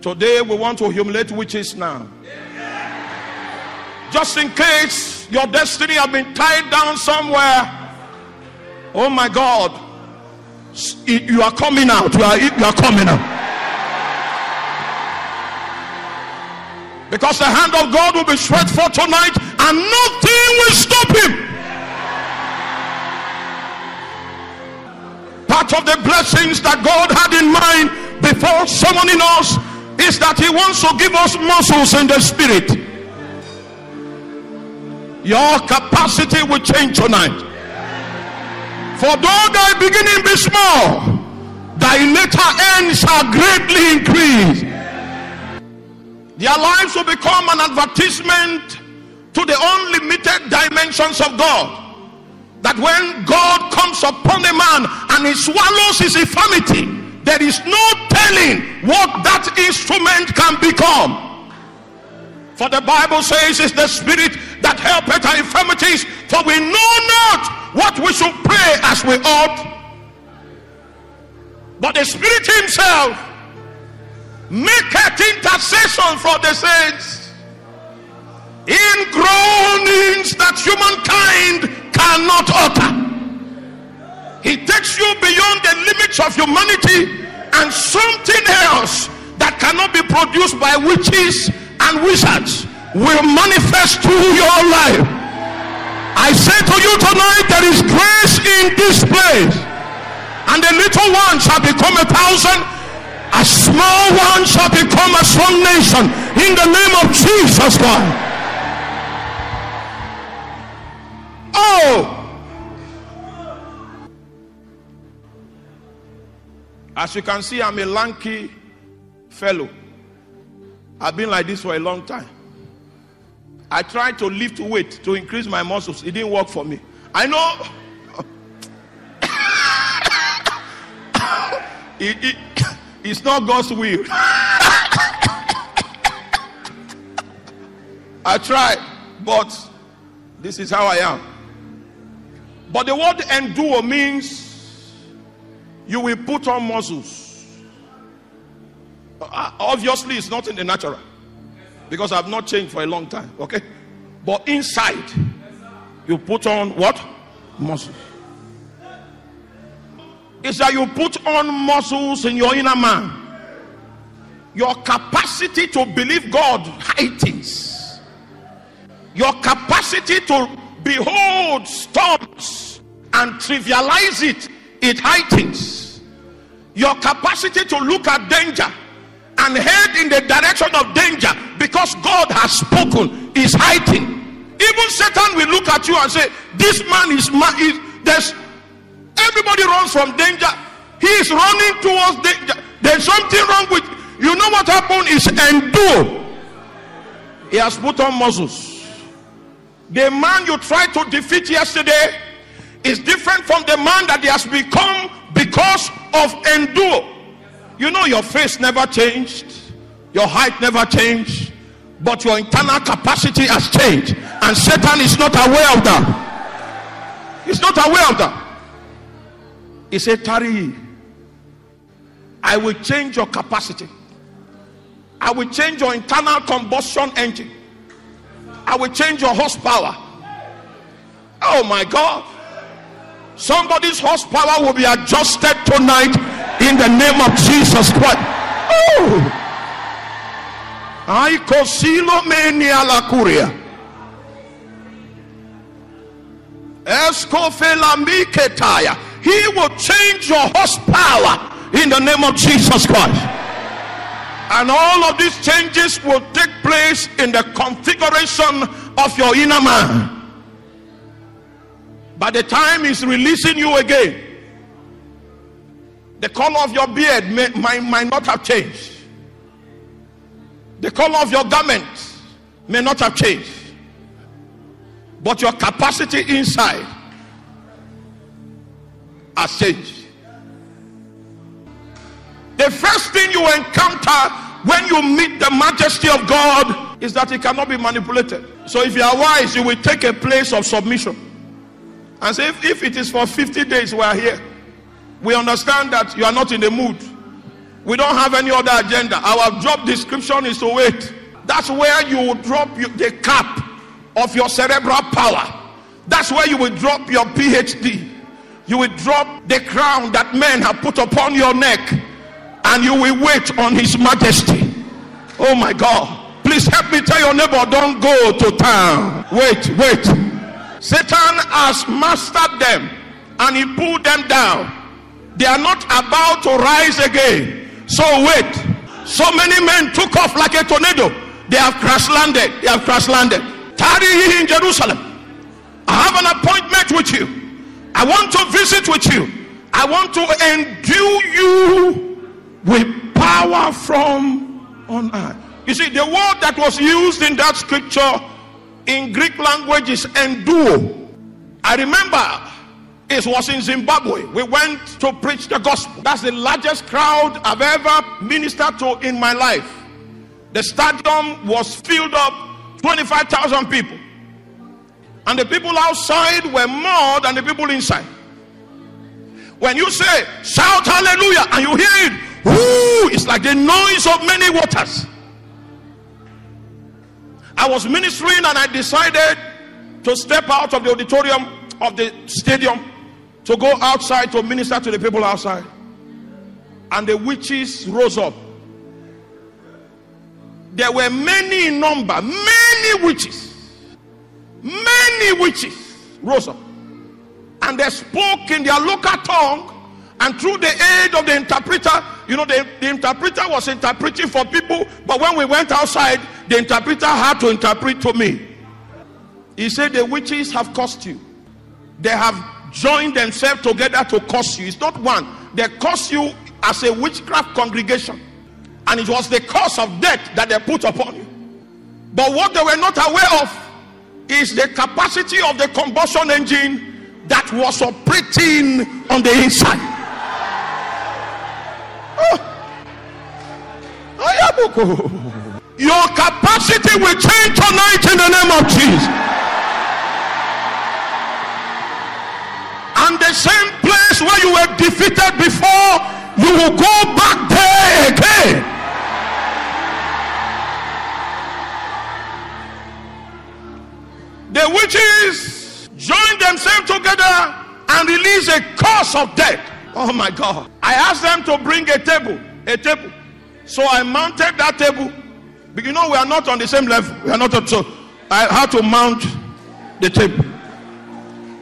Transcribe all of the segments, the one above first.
Today we want to humiliate witches now. Just in case your destiny has been tied down somewhere. Oh my God. You are coming out. You are, you are coming out. Because the hand of God will be stretched for tonight and nothing will stop him. Part of the blessings that God had in mind before summoning us is that He wants to give us muscles in the spirit. Your capacity will change tonight. For though thy beginning be small, thy later end shall greatly increase. Their lives will become an advertisement to the unlimited dimensions of God. That when God comes upon a man and he swallows his infirmity, there is no telling what that instrument can become. For the Bible says it's the spirit that helpeth our infirmities, for we know not what we should pray as we ought. But the Spirit Himself maketh intercession for the saints in groanings that humankind cannot utter. He takes you beyond the limits of humanity and something else that cannot be produced by witches and wizards will manifest through your life. I say to you tonight, there is grace in this place, and the little one shall become a thousand, a small one shall become a strong nation in the name of Jesus Christ. As you can see, I'm a lanky fellow. I've been like this for a long time. I tried to lift weight to increase my muscles. It didn't work for me. I know. it, it, it's not God's will. I tried, but this is how I am. But the word endue means you will put on muscles. Uh, obviously, it's not in the natural because I've not changed for a long time. Okay, but inside you put on what muscles. It's that you put on muscles in your inner man. Your capacity to believe God heightens. Your capacity to behold storms and trivialize it, it heightens. Your capacity to look at danger and head in the direction of danger because God has spoken is heightened. Even Satan will look at you and say, This man is, ma- is there's everybody runs from danger. He is running towards danger. There's something wrong with you know what happened is endue. He has put on muscles. The man you tried to defeat yesterday is different from the man that he has become because of endue. You know, your face never changed, your height never changed, but your internal capacity has changed, and Satan is not aware of that. He's not aware of that. He said, Tarry, I will change your capacity, I will change your internal combustion engine, I will change your horsepower. Oh my God. Somebody's horsepower will be adjusted tonight in the name of Jesus Christ. Oh. I cosilo menia la curia. He will change your horsepower in the name of Jesus Christ. And all of these changes will take place in the configuration of your inner man. By the time he's releasing you again, the color of your beard may, might, might not have changed. The color of your garment may not have changed. But your capacity inside has changed. The first thing you encounter when you meet the majesty of God is that it cannot be manipulated. So if you are wise, you will take a place of submission. And say, if, if it is for 50 days we are here, we understand that you are not in the mood. We don't have any other agenda. Our job description is to wait. That's where you will drop the cap of your cerebral power. That's where you will drop your PhD. You will drop the crown that men have put upon your neck and you will wait on His majesty. Oh my God. Please help me tell your neighbor, don't go to town. Wait, wait. Satan has mastered them and he pulled them down. They are not about to rise again. So wait. So many men took off like a tornado. They have crash landed. They have crash landed. Tarry ye in Jerusalem. I have an appointment with you. I want to visit with you. I want to endue you with power from on high. You see, the word that was used in that scripture in Greek language is enduo. I remember it was in Zimbabwe. We went to preach the gospel. That's the largest crowd I've ever ministered to in my life. The stadium was filled up 25,000 people. And the people outside were more than the people inside. When you say, shout hallelujah, and you hear it, whoo, it's like the noise of many waters. I was ministering and I decided to step out of the auditorium of the stadium to go outside to minister to the people outside. And the witches rose up. There were many in number, many witches. Many witches rose up. And they spoke in their local tongue. And through the aid of the interpreter, you know, the, the interpreter was interpreting for people. But when we went outside, the interpreter had to interpret to me. He said, The witches have cursed you. They have joined themselves together to curse you. It's not one, they curse you as a witchcraft congregation. And it was the cause of death that they put upon you. But what they were not aware of is the capacity of the combustion engine that was operating on the inside. Your capacity will change tonight in the name of Jesus. and the same place where you were defeated before, you will go back there again. The witches joined themselves together and released a curse of death. Oh my God. I asked them to bring a table, a table. So I mounted that table. But you know, we are not on the same level. We are not on, so I had to mount the table.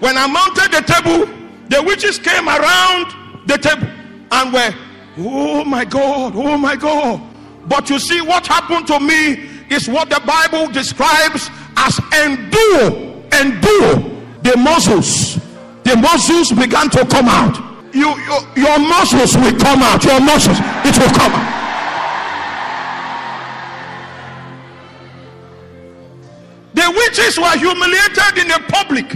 When I mounted the table, the witches came around the table and were, oh my God, oh my God. But you see, what happened to me is what the Bible describes as endue, endue. The muscles, the muscles began to come out. You, you, your muscles will come out. Your muscles, it will come out. The witches were humiliated in the public.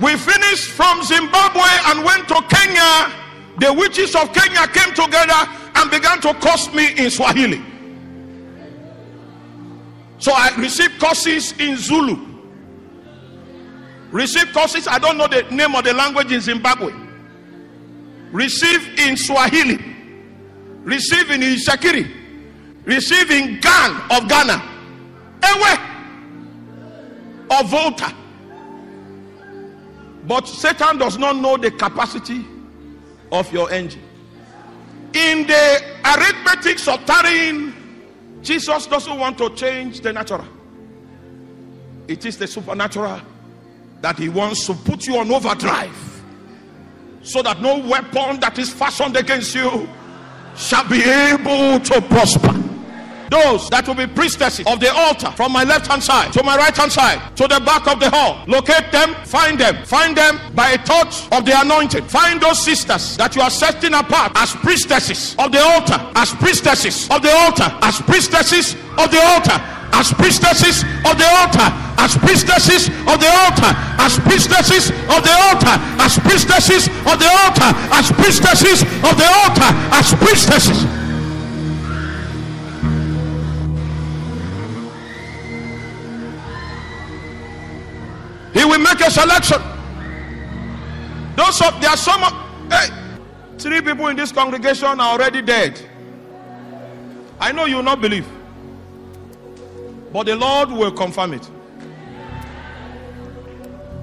We finished from Zimbabwe and went to Kenya. The witches of Kenya came together and began to curse me in Swahili. So I received courses in Zulu. Received courses, I don't know the name of the language in Zimbabwe. Receive in Swahili. Receive in Itsekiri. Receive in Gang of Ghana. Ewe of Volta. But Satan does not know the capacity of your engine. In the arithmetics of tarrying, Jesus doesn't want to change the natural. It is the supernatural that he wants to put you on overdrive so that no weapon that is fashioned against you shall be able to prosper. Those that will be priestesses of the altar from my left hand side to my right hand side to the back of the hall. Locate them, find them, find them by a touch of the anointing. Find those sisters that you are setting apart as priestesses of the altar, as priestesses of the altar, as priestesses of the altar, as priestesses of the altar, as priestesses of the altar, as priestesses of the altar, as priestesses of the altar, as priestesses of the altar, as priestesses. He will make a selection. Those of there are some hey, three people in this congregation are already dead. I know you will not believe, but the Lord will confirm it.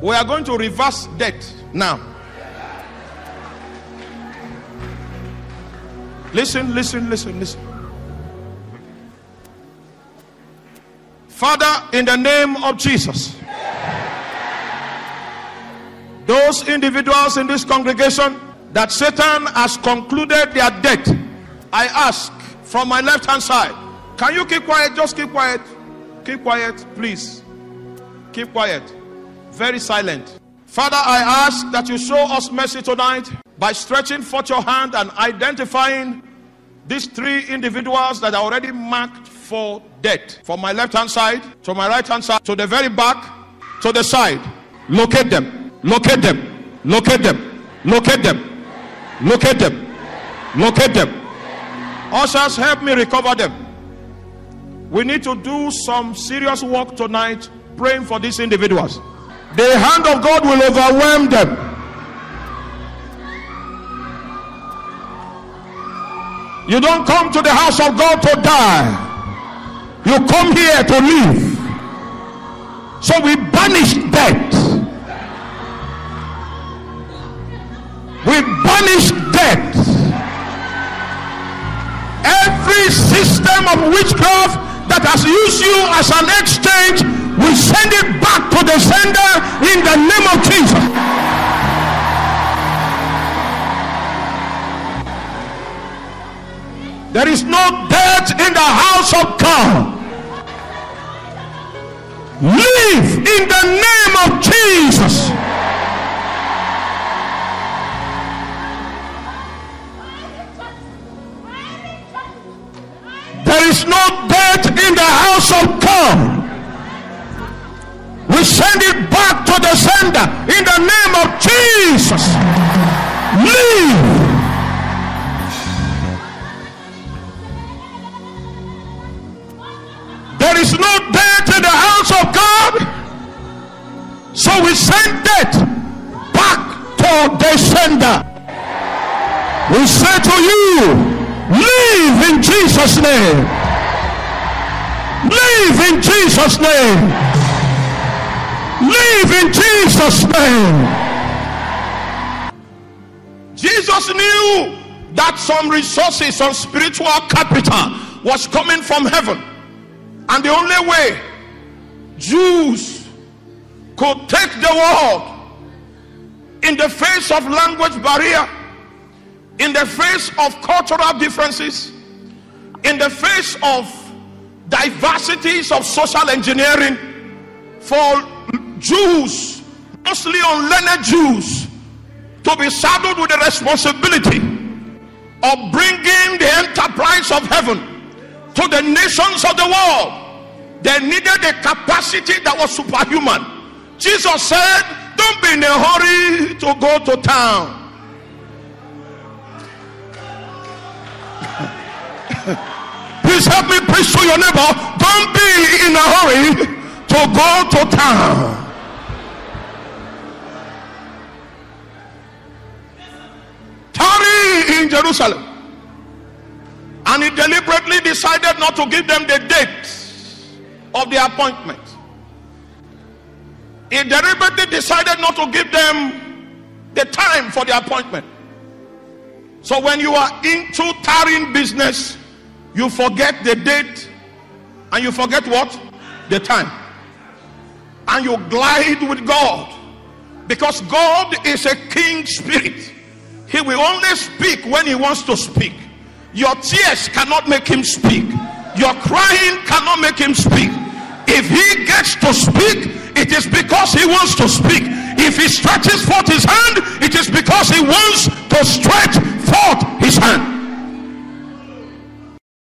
We are going to reverse debt now. Listen, listen, listen, listen. Father, in the name of Jesus, those individuals in this congregation that Satan has concluded their debt, I ask from my left hand side, can you keep quiet? Just keep quiet. Keep quiet, please. Keep quiet. Very silent. Father, I ask that you show us mercy tonight by stretching forth your hand and identifying these three individuals that are already marked for death. From my left hand side to my right hand side to the very back to the side. Locate them. Locate them. Locate them. Locate them. Locate them. Locate them. Ushers, help me recover them. We need to do some serious work tonight praying for these individuals. The hand of God will overwhelm them. You don't come to the house of God to die. You come here to live. So we banish death. We banish death. Every system of witchcraft that has used you as an exchange, we send it back to the sender in the name of Jesus. There is no death in the house of God. Live in the name of Jesus. There is no in the name of Jesus. Live. There is no death in the house of God. So we send death back to the sender. We say to you, live in Jesus' name. Live in Jesus' name. Live in Jesus' name. Jesus knew that some resources, some spiritual capital was coming from heaven. And the only way Jews could take the world in the face of language barrier, in the face of cultural differences, in the face of diversities of social engineering, for Jews, mostly unlearned Jews, to be saddled with the responsibility of bringing the enterprise of heaven to the nations of the world. They needed a capacity that was superhuman. Jesus said, Don't be in a hurry to go to town. Please help me preach to your neighbor. Don't be in a hurry to go to town. Jerusalem. And he deliberately decided not to give them the date of the appointment. He deliberately decided not to give them the time for the appointment. So when you are into tarrying business, you forget the date and you forget what? The time. And you glide with God. Because God is a king spirit. He will only speak when he wants to speak. Your tears cannot make him speak. Your crying cannot make him speak. If he gets to speak, it is because he wants to speak. If he stretches forth his hand, it is because he wants to stretch